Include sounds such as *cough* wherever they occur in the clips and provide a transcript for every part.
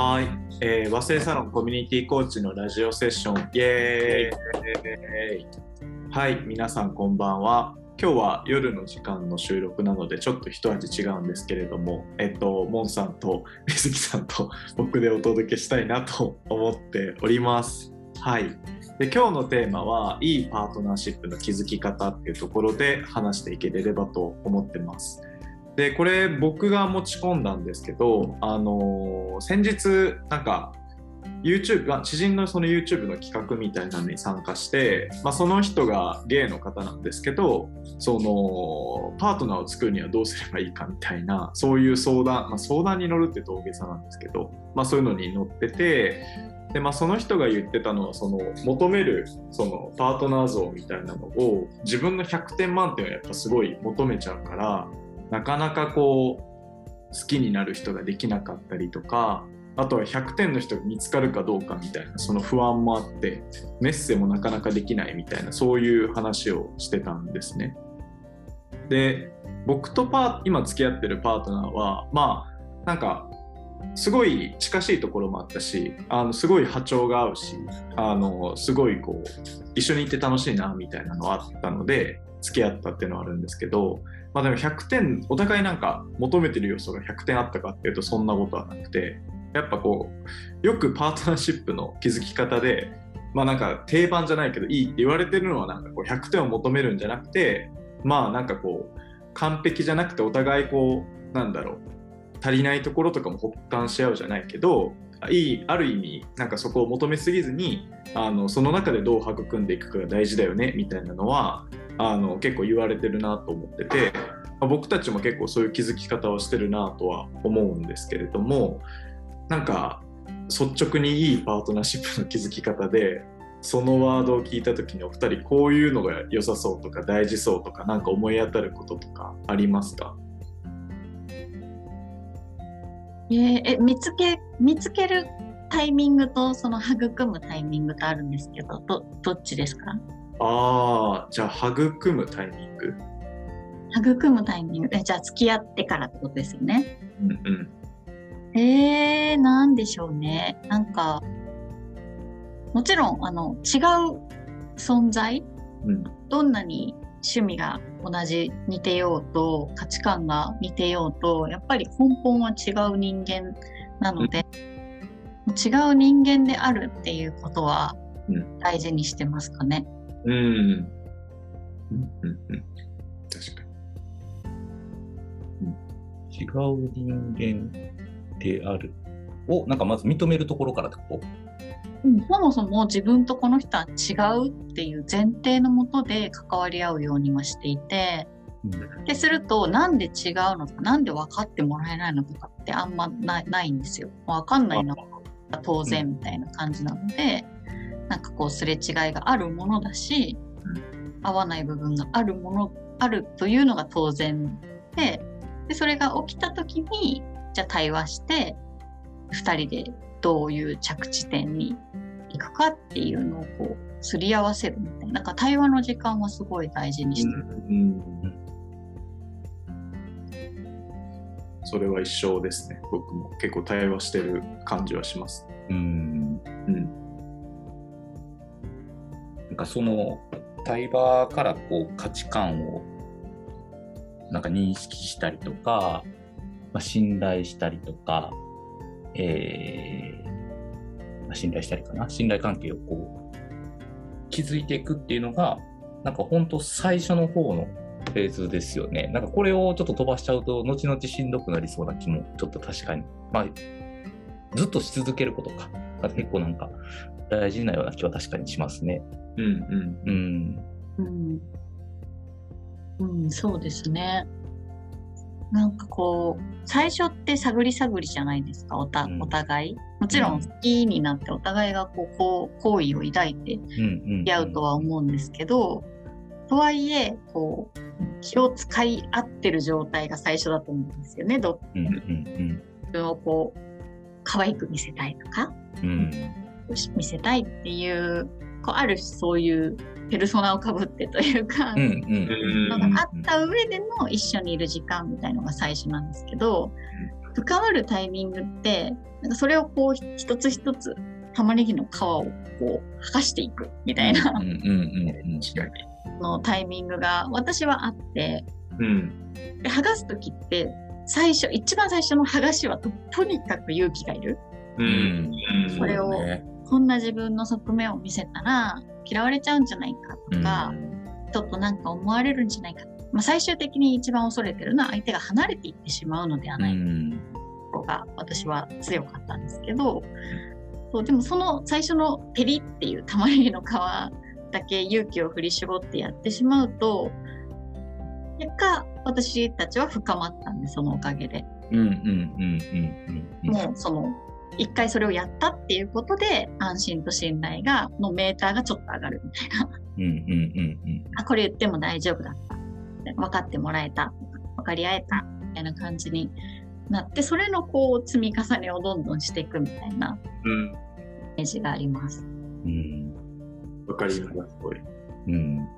はい、えー、和製サロンコミュニティコーチのラジオセッション、イエーイはい、皆さんこんばんは。今日は夜の時間の収録なのでちょっと一味違うんですけれども、えっと、モンさんと水木さんと僕でお届けしたいなと思っております。はい。で今日のテーマはいいパートナーシップの築き方っていうところで話していけれればと思ってます。でこれ僕が持ち込んだんですけど、あのー、先日なんか YouTube が知人のその YouTube の企画みたいなのに参加して、まあ、その人がゲイの方なんですけどそのパートナーを作るにはどうすればいいかみたいなそういう相談、まあ、相談に乗るって大げさなんですけど、まあ、そういうのに乗っててで、まあ、その人が言ってたのはその求めるそのパートナー像みたいなのを自分の100点満点をやっぱすごい求めちゃうからなかなかこう好きになる人ができなかったりとかあとは100点の人が見つかるかどうかみたいなその不安もあってメッセもなかなかできないみたいなそういう話をしてたんですね。で僕とパ今付き合ってるパートナーはまあなんかすごい近しいところもあったしあのすごい波長が合うしあのすごいこう一緒にいて楽しいなみたいなのはあったので付き合ったっていうのはあるんですけどまあ、でも100点お互いなんか求めてる要素が100点あったかっていうとそんなことはなくてやっぱこうよくパートナーシップの築き方でまあなんか定番じゃないけどいいって言われてるのはなんかこう100点を求めるんじゃなくてまあなんかこう完璧じゃなくてお互いこうなんだろう足りないところとかも補完し合うじゃないけどいいある意味なんかそこを求めすぎずにあのその中でどう育んでいくかが大事だよねみたいなのはあの結構言われてるなと思ってて、まあ、僕たちも結構そういう気づき方をしてるなとは思うんですけれどもなんか率直にいいパートナーシップの築き方でそのワードを聞いた時にお二人こういうのが良さそうとか大事そうとか何か思い当たることとかありますか？えー、え見つけ見つけるタイミングとその育むタイミングとあるんですけどどどっちですか？ああじゃあ育むタイミング？育むタイミング。えじゃあ付き合ってからってことですよね？うんうん。えー、なんでしょうね。なんか、もちろん、あの、違う存在、うん、どんなに趣味が同じ似てようと価値観が似てようとやっぱり根本は違う人間なので、うん、違う人間であるっていうことは大事にしてますかね？うん、うんうん確かに。違う人間であるをなん。かまず認めるところからってことうん、そもそも自分とこの人は違うっていう前提のもとで関わり合うようにはしていて、うん、でするとなん。で違うのかなん。で分かってもらえないのとかってあん。まないん。ですよ。分かん。ないのが当然みたいな感じなので、う、なんかこうすれ違いがあるものだし、うん、合わない部分があるものあるというのが当然ででそれが起きた時にじゃあ対話して2人でどういう着地点に行くかっていうのをこうすり合わせるみたいななんか対話の時間はすごい大事にしてる。うん、それは一緒ですね僕も結構対話してる感じはします。うん、うん、かその対話からこう価値観をなんか認識したりとかまあ、信頼したりとか、えーまあ、信頼したりかな、信頼関係をこう築いていくっていうのが、なんか本当最初の方のフェーズですよね。なんかこれをちょっと飛ばしちゃうと、後々しんどくなりそうな気もちょっと確かに。まあ、ずっとし続けることか。結構なんか大事なような気は確かにしますね。うんうんうん。うん、うん、そうですね。なんかこう最初って探り探りじゃないですかおた、うん、お互い。もちろん好きになってお互いがこうこう好意を抱いて付き合うとは思うんですけど、とはいえこう気を使い合ってる状態が最初だと思うんですよねどっち自分をこう可愛く見せたいとか、うん、見せたいっていうこうある種そういうペルソナをかぶってというか、のがあった上での一緒にいる時間みたいのが最初なんですけど、深まるタイミングってなんかそれをこう一つ一つ玉ねぎの皮をこう剥がしていくみたいなのタイミングが私はあって、うん、で剥がす時って最初一番最初の剥がしはととにかく勇気がいる。うん、それを、ね、こんな自分の側面を見せたら嫌われちゃうんじゃないかとか、うん、ちょっとなんか思われるんじゃないか、まあ、最終的に一番恐れてるのは相手が離れていってしまうのではないかが私は強かったんですけど、そうでもその最初のペリっていう玉ねぎの皮だけ勇気を振り絞ってやってしまうと結果私たちは深まったんでそのおかげで。もうその一回それをやったっていうことで安心と信頼がのメーターがちょっと上がる。みたいな。あこれ言っても大丈夫だった。分かってもらえた。分かり合えた。みたいな感じになってそれのこう積み重ねをどんどんしていくみたいなイメージがあります。うん、分かりますすごい。うん、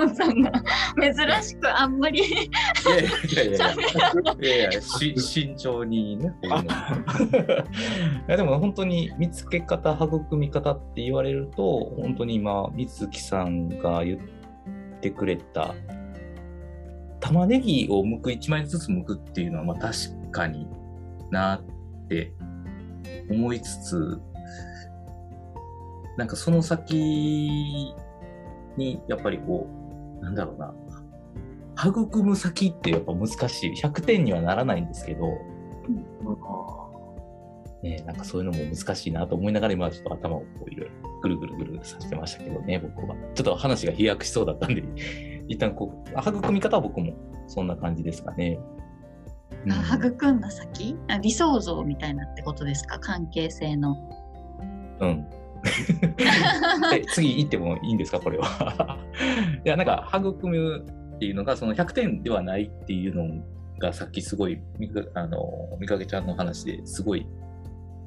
ンさんが珍しくあんまりいやいやいやいやいや慎重にねいやでも本当に見つけ方育み方って言われると本当に今美月さんが言ってくれた玉ねぎを剥く1枚ずつ剥くっていうのはまあ確かになって思いつつなんかその先にやっぱりこうなんだろうな。育む先ってやっぱ難しい。100点にはならないんですけど、ね、なんかそういうのも難しいなと思いながら今ちょっと頭をこういろいろぐるぐるぐるさせてましたけどね僕は。ちょっと話が飛躍しそうだったんで。*laughs* 一旦こう育み方は僕もそんな感じですかね。うん、育んだ先？理想像みたいなってことですか？関係性の。うん *laughs* 次行ってもいいんですかこれは？*laughs* いやなんか育むっていうのがその100点ではないっていうのがさっきすごいあのみかけちゃんの話ですごい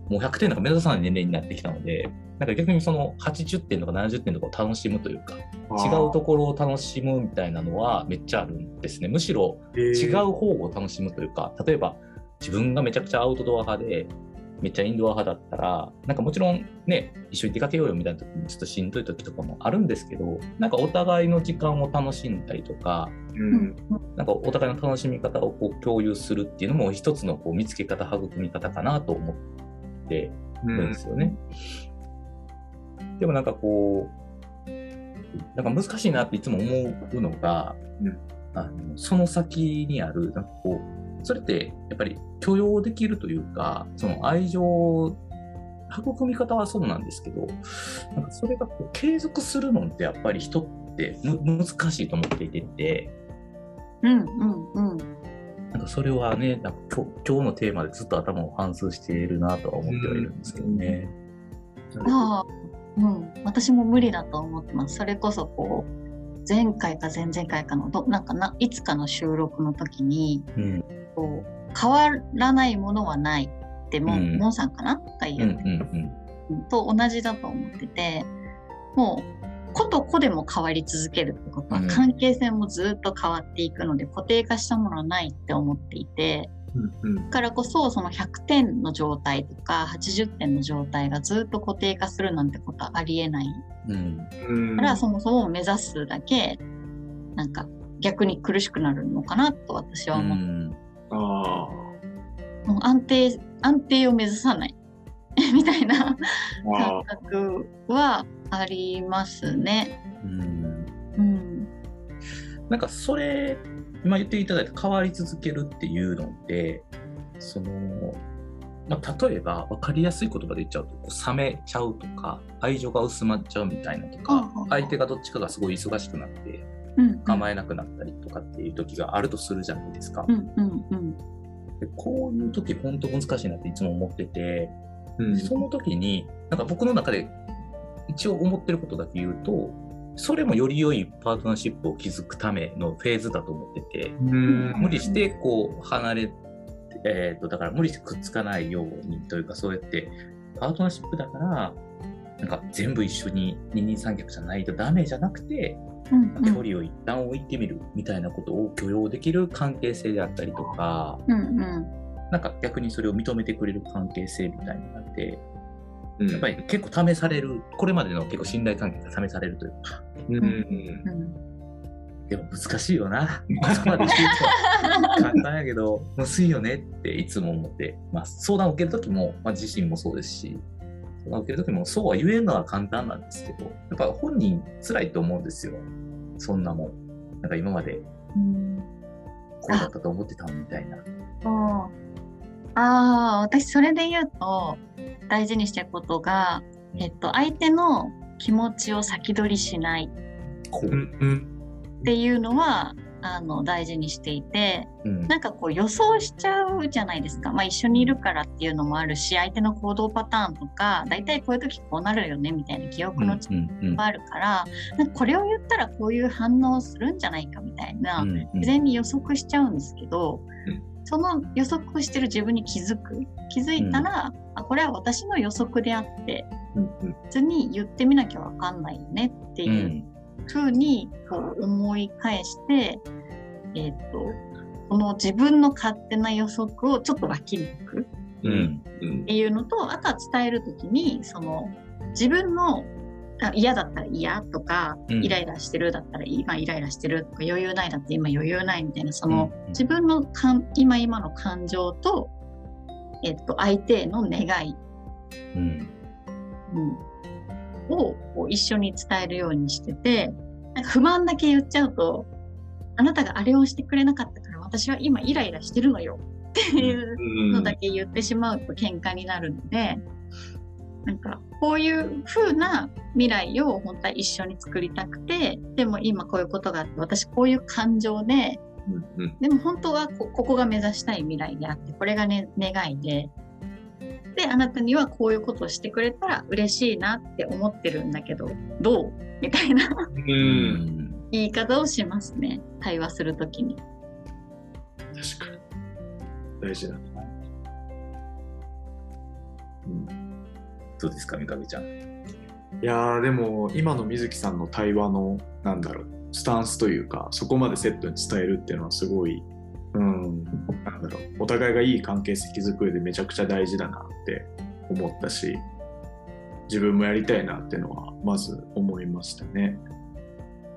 もう100点とか目指さない年齢になってきたのでなんか逆にその80点とか70点とかを楽しむというか違うところを楽しむみたいなのはめっちゃあるんですね。むしろ違う方を楽しむというか例えば自分がめちゃくちゃアウトドア派でめっちゃインドア派だったら、なんかもちろんね、一緒に出かけようよみたいな時にちょっとしんどい時とかもあるんですけど、なんかお互いの時間を楽しんだりとか、うん、なんかお互いの楽しみ方をこう共有するっていうのも一つのこう見つけ方、育み方かなと思ってるんですよね。うん、でもなんかこう、なんか難しいなっていつも思うのが、うん、あのその先にある、なんかこう、それってやっぱり許容できるというか、その愛情、育み方はそうなんですけど、なんかそれがこう継続するのってやっぱり人って難しいと思っていて、うんうんうん。なんかそれはね、なんか今日今日のテーマでずっと頭を反芻しているなとは思ってはいるんですけどね。うん、ああ、うん、私も無理だと思ってます。それこそこう前回か前々回かのどなんかないつかの収録の時に、うん、こう変わらないものはないっても、うん、モンさんかなが言う,、うんうん、と同じだと思っててもう個と個でも変わり続けるってことは、関係性もずっと変わっていくので固定化したものはないって思っていて。うんうん、からこそその100点の状態とか80点の状態がずっと固定化するなんてことはありえない、うん、からそもそも目指すだけなんか逆に苦しくなるのかなと私は思って。あもう安定安定を目指さない。*laughs* みたいな感覚はありますね。うん、うん、なんかそれ今言っていただいた変わり続けるっていうのでその、まあ、例えば分かりやすい言葉で言っちゃうとこう冷めちゃうとか愛情が薄まっちゃうみたいなとか相手がどっちかがすごい忙しくなって構えなくなったりとかっていう時があるとするじゃないですか。うんうんうん、でこういう時本当難しいなっていつも思ってて、うん、その時になんか僕の中で一応思ってることだけ言うとそれもより良いパートナーシップを築くためのフェーズだと思ってて、無理してこう離れえーと、だから無理してくっつかないようにというかそうやってパートナーシップだからなんか全部一緒に二人三脚じゃないとダメじゃなくて、うんうん。距離を一旦置いてみるみたいなことを許容できる関係性であったりとか、うんうん。なんか逆にそれを認めてくれる関係性みたいになって、うん。やっぱり結構試される、これまでの結構信頼関係が試されるというか、うんうんでも難しいよな。*laughs* そこまで聞いて簡単やけど、むずいよねっていつも思ってます。相談を受けるときも、まあ、自身もそうですし、相談を受けるときもそうは言えるのは簡単なんですけど、やっぱ本人辛いと思うんですよ。そんなもん。なんか今までうんこうだったと思ってたみたいな。ああ私それで言うと大事にしてることが、えっと、相手の気持ちを先取りしないうんっていうのはあの大事にしていてうん。なんかこう予想しちゃうじゃないですか、まあ、一緒にいるからっていうのもあるし相手の行動パターンとか大体こういう時こうなるよねみたいな記憶の違いうんうん。があるから、なんかこれを言ったらこういう反応をするんじゃないかみたいな、うんうん。自然に予測しちゃうんですけど、うん。その予測してる自分に気づく。気づいたら、あこれは私の予測であってうんうん。普通に言ってみなきゃわかんないよねってういうん風にこう思い返して、えっ、とこの自分の勝手な予測をちょっと脇に置く。うん。うん。うんっていうのとあとは伝える時にその自分のあ嫌だったら嫌とか、うん。イライラしてるだったら今イライラしてるとか余裕ないだって今余裕ないみたいなその、うん。自分のかん今今の感情と、えっと、相手への願い、うん。うん、をこう一緒に伝えるようにしててなんか不満だけ言っちゃうとあなたがあれをしてくれなかったから私は今イライラしてるのよっていううんのだけ言ってしまうと喧嘩になるので、なんかこういう風な未来を本当は一緒に作りたくてでも今こういうことがあって私こういう感情ででも本当はこここが目指したい未来であってこれが、ね、願いでであなたにはこういうことをしてくれたら嬉しいなって思ってるんだけどどう？みたいな。ううん。ん言い方をしますね。対話するときに。確かに。大事だな、うん。どうですか、三上ちゃん？いやーでも今の水木さんの対話のなんだろうスタンスというかそこまでセットに伝えるっていうのはすごいうん。なんだろう。お互いがいい関係性築く上でめちゃくちゃ大事だなって思ったし自分もやりたいなっていうのはまず思いましたね。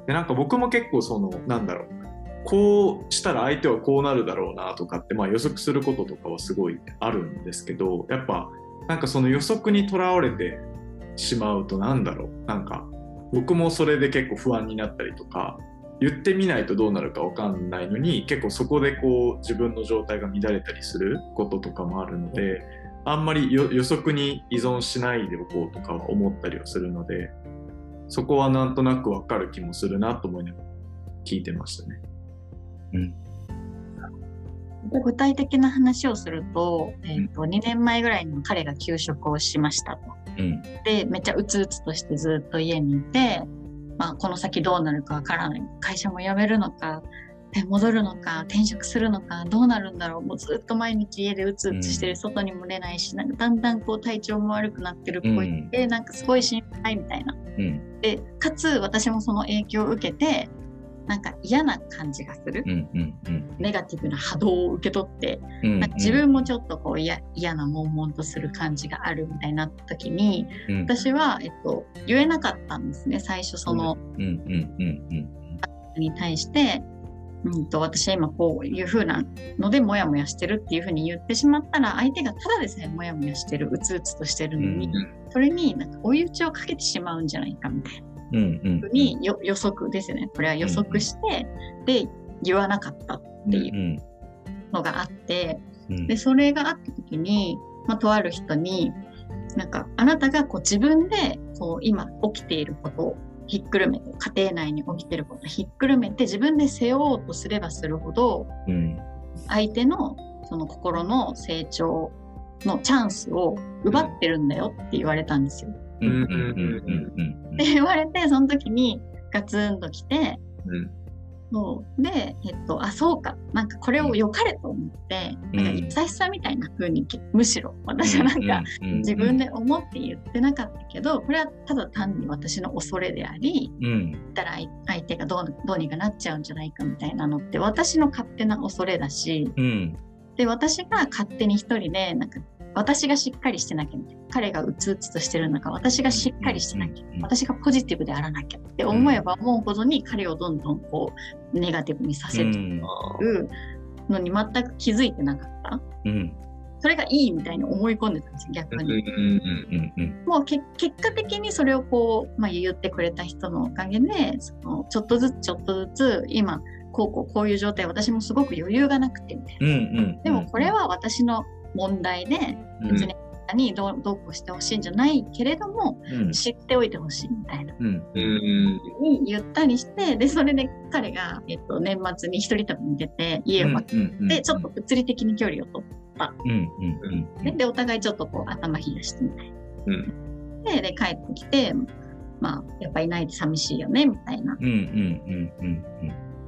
でなんか僕も結構そのなんだろう。こうしたら相手はこうなるだろうなとかって、まあ、予測することとかはすごいあるんですけどやっぱなんかその予測にとらわれてしまうとなんだろう。なんか僕もそれで結構不安になったりとか言ってみないとどうなるかわかんないのに結構そこでこう自分の状態が乱れたりすることとかもあるのであんまりよ予測に依存しないでおこうとかは思ったりはするのでそこはなんとなくわかる気もするなと思いながら聞いてましたね。具体的な話をすると,、えーと2年前ぐらいに彼が休職をしましたと。うんでめっちゃうつうつとしてずっと家にいて、まあ、この先どうなるかわからない。会社も辞めるのかえ戻るのか転職するのかどうなるんだろう。もうずっと毎日家でうつうつしてる、うん。外にも出ないしなんかだんだんこう体調も悪くなってるっぽい、うん。でなんかすごい心配みたいな。うん。でかつ私もその影響を受けてなんか嫌な感じがする、うんうんうん。ネガティブな波動を受け取ってうんなん。か自分もちょっとこう嫌嫌な悶々とする感じがあるみたいになった時にうん。私は、えっと、言えなかったんですね。最初そのうんうんうん。に対して、うん、と私は今こういう風なのでモヤモヤしてるっていう風に言ってしまったら相手がただでさえモヤモヤしてるうつうつとしてるのに、うん。それになんか追い打ちをかけてしまうんじゃないかみたいなうんうん予測ですよね。これは予測して、で言わなかったっていうのがあって。うんでそれがあった時に、まあ、とある人になんかあなたがこう自分でこう今起きていることをひっくるめて家庭内に起きていることをひっくるめて自分で背負おうとすればするほどうん。相手のその心の成長のチャンスを奪ってるんだよって言われたんですよ。って言われてその時にガツンときてうん。そう。で、えっと、あそうか。なんかこれを良かれと思って、うん。なんか優しさみたいな風にむしろ。私はなんか、自分で思って言ってなかったけどこれはただ単に私の恐れでありうん。言ったら相相手がどうどうにかなっちゃうんじゃないかみたいなのって私の勝手な恐れだしうんで私が勝手に一人でなんか私がしっかりしてなきゃ彼がうつうつとしてる中私がしっかりしてなきゃうんうん私がポジティブであらなきゃって思えば思うほどに彼をどんどんこうネガティブにさせていうんくのに全く気づいてなかった。うん。それがいいみたいに思い込んでたんですよ逆に。もうけ結果的にそれをこう、まあ、言ってくれた人のおかげでそのちょっとずつちょっとずつ今こうこうこういう状態私もすごく余裕がなくてみたいな。うんうん。でもこれは私の問題でうん。別ににどうどうこうしてほしいんじゃないけれどもうん。知っておいてほしいみたいな。うん。うんに言ったりしてでそれで彼が、えっと、年末に一人旅に出て家をうんまうんでちょっと物理的に距離を取うんうんってでお互いちょっとこう頭冷やしてみたいな。うん。でで帰ってきてまあやっぱいないと寂しいよねみたいな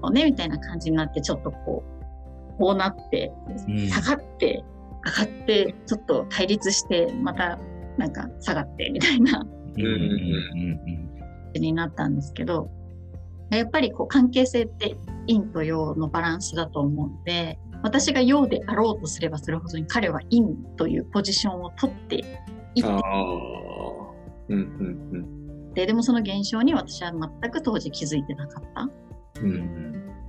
うんうねみたいな感じになってちょっとこうこうなってうん。下がって上がってちょっと対立してまたなんか下がってみたいな。になったんですけどやっぱりこう関係性って陰と陽のバランスだと思うので私が陽であろうとすればするほどに彼は陰というポジションを取っていってああうんうん。ででもその現象に私は全く当時気づいてなかった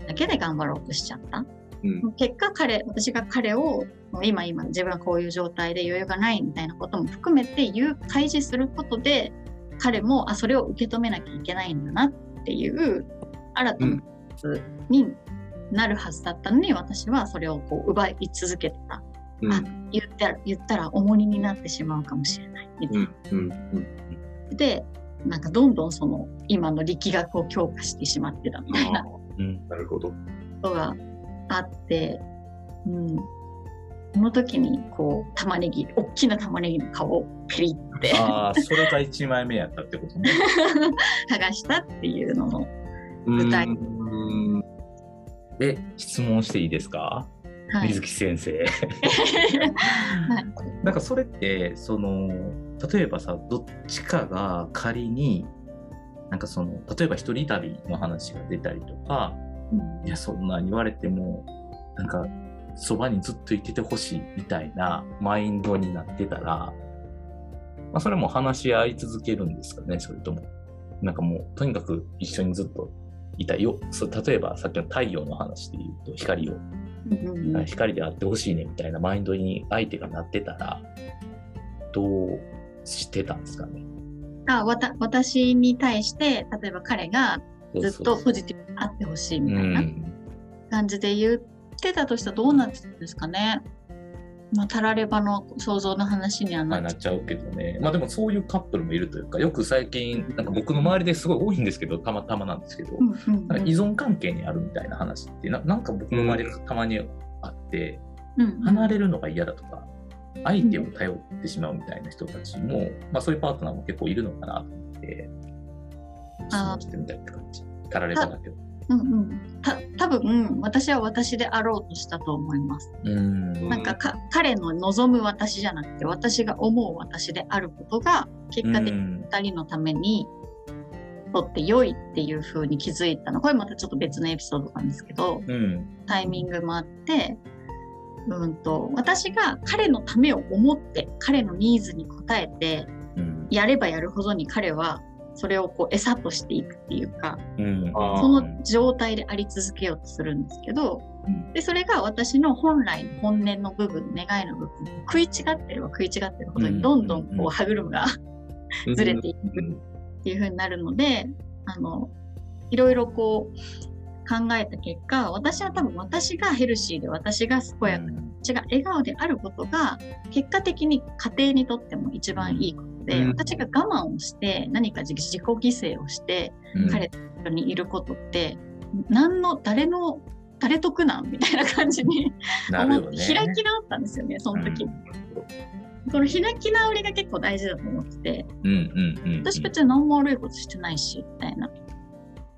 だけで頑張ろうとしちゃった？うん。結果彼私が彼をもう今今自分はこういう状態で余裕がないみたいなことも含めて言う開示することで彼もあそれを受け止めなきゃいけないんだなっていう新たなになるはずだったのに、私はそれをこう奪い続けてた。うん。あ言ったら言ったら重荷になってしまうかもしれない。みたいな。うん。うん。うん。でなんかどんどんその今の力学を強化してしまってたみたいなうん。なるほど。ことがあって、うん、その時にこう玉ねぎ大きな玉ねぎの皮をペリってああそれが一枚目やったってことね。*laughs* 剥がしたっていうのの、舞台うんえ質問していいですか？はい。水木先生。*laughs* はい。なんかそれってその例えばさどっちかが仮になんかその例えば一人旅の話が出たりとかうん。いやそんなん言われてもなんかそばにずっといててほしいみたいなマインドになってたら、まあ、それも話し合い続けるんですかねそれとも。なんかもうとにかく一緒にずっといたいよ。そう例えばさっきの太陽の話で言うと光を。うん光であってほしいねみたいなマインドに相手がなってたらどうしてたんですかね？あわた私に対して例えば彼がずっとポジティブにあってほしいみたいなうん。感じで言ってたとしたらどうなってたんですかね？まあ、たらればの想像の話にはまあ、なっちゃうけどね。まあでもそういうカップルもいるというか、よく最近、なんか僕の周りですごい多いんですけど、たまたまなんですけど、んうんなんか依存関係にあるみたいな話ってな、なんか僕の周りでたまにあって、うん。離れるのが嫌だとか、相手を頼ってしまうみたいな人たちも、まあそういうパートナーも結構いるのかなと思って、質問してみたいって感じ。たらればだけど。うんうん、た多分私は私であろうとしたと思います。うん。なんかか彼の望む私じゃなくて私が思う私であることが結果的にうん2人のためにとって良いっていう風に気づいたのこれまたちょっと別のエピソードなんですけどうん。タイミングもあってうんと私が彼のためを思って彼のニーズに応えてうん。やればやるほどに彼はそれをこう餌としていくっていうかうん。その状態であり続けようとするんですけどうん。でそれが私の本来の本音の部分願いの部分食い違ってれば食い違ってるほどうん。にどんどんうん。こう歯車がずれていくうんっていう風になるのであのいろいろこう考えた結果私は多分私がヘルシーで私が健やかで私が笑顔であることが結果的に家庭にとっても一番いいことで、うん。私が我慢をして何か自自己犠牲をしてうん。彼とにいることって何の誰の誰得なん？みたいな感じに。*laughs* 開き直ったんですよねその時、うん。この開き直りが結構大事だと思ってて。うんうんうんうん。私別に何も悪いことしてないしみたいな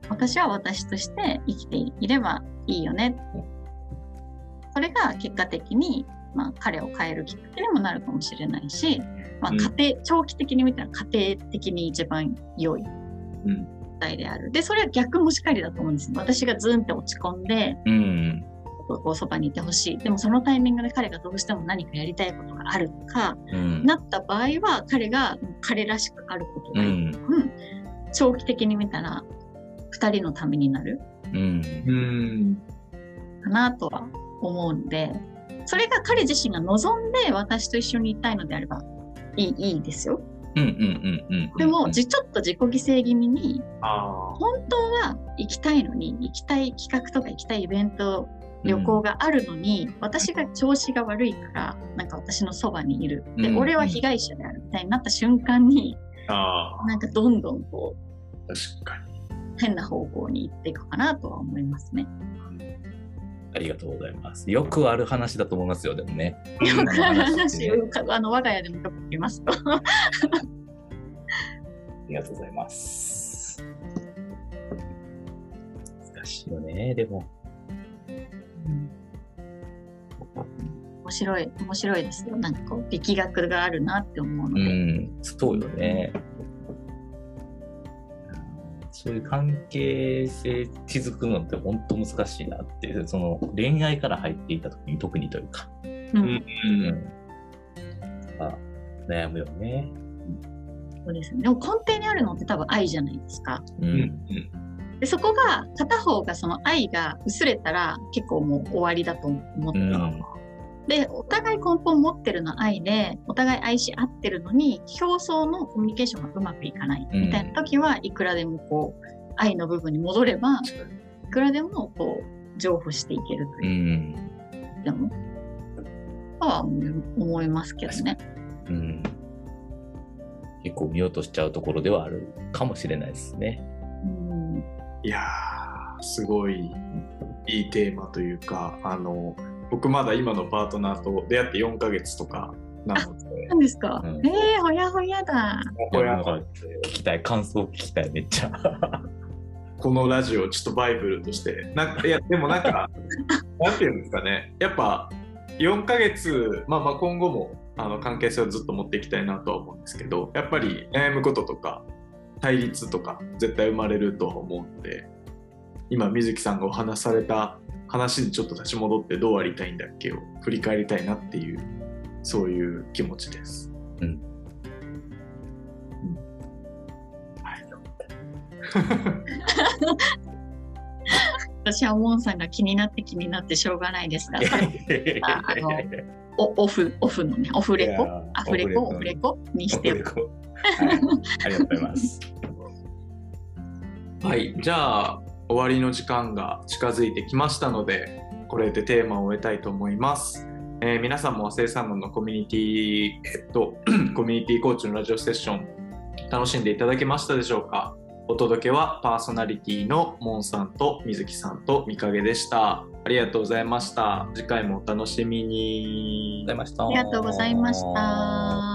私は私として生きていればいいよね。それが結果的に、まあ、彼を変えるきっかけにもなるかもしれないし、まあ、家庭、うん、長期的に見たら家庭的に一番良い態である。で、それは逆もしかりだと思うんです私がズンって落ち込んで、うん、こうそばにいてほしい。でもそのタイミングで彼がどうしても何かやりたいことがあるとか、うん、なった場合は彼が彼らしくあることがいい。うん、長期的に見たら2人のためになる、うん、かなとは思うんでそれが彼自身が望んで私と一緒にいたいのであればいいいいですよ。でもちょっと自己犠牲気味に本当は行きたいのに行きたい企画とか行きたいイベント旅行があるのに、うん、私が調子が悪いからなんか私のそばにいる。で、うん、俺は被害者であるみたいになった瞬間に、うん、なんかどんどんこう確かに変な方向に行っていくかなとは思いますね。ありがとうございます。よくある話だと思いますよ、でもね。よくある話、あの我が家でもよく聞きますと。ありがとうございます。難しいよね、でも。面白い、面白いですよ。なんかこう、力学があるなって思うので。うん、そうよね。そういう関係性築くのって本当難しいなってその恋愛から入っていた時に特にというか、うん。うん、あ悩むよね。そうですね。でも根底にあるのって多分愛じゃないですか。うん、でそこが片方がその愛が薄れたら結構もう終わりだと思ってた、うん、で、お互い根本持ってるの愛で、お互い愛し合ってるのに、表層のコミュニケーションがうまくいかないみたいな時は、いくらでもこう、愛の部分に戻れば、いくらでもこう、譲歩していけるという。うん、でも、とは思いますけどね。うん。結構見落としちゃうところではあるかもしれないですね。うん、いやー、すごいいいテーマというか、あの、僕まだ今のパートナーと出会って4ヶ月とかなので。なんですか、うん、えー、ほやほやだ。ほや聞きたい、感想聞きたい、めっちゃ。このラジオちょっとバイブルとしてなんかいやでもなんか *laughs* なんていうんですかねやっぱ4ヶ月まあまあ今後もあの関係性をずっと持っていきたいなとは思うんですけどやっぱり悩むこととか対立とか絶対生まれるとは思うので今水木さんがお話された話にちょっと立ち戻ってどうありたいんだっけを振り返りたいなっていうそういう気持ちです。うん。うん、はい。私はモンさんが気になって気になってしょうがないですが、*laughs* あのおオフオフのねオフレコ？アフレコ？オフレコにして。はい、ありがとうございます。*laughs* はい、じゃあ終わりの時間が近づいてきましたのでこれでテーマを終えたいと思います。えー、皆さんも和製サロンのコミュニティ、えっと、*clears throat* コミュニティコーチのラジオセッション楽しんでいただけましたでしょうか？お届けはパーソナリティのモンさんと水木さんと三影でした。ありがとうございました。次回もお楽しみに。ありがとうございました。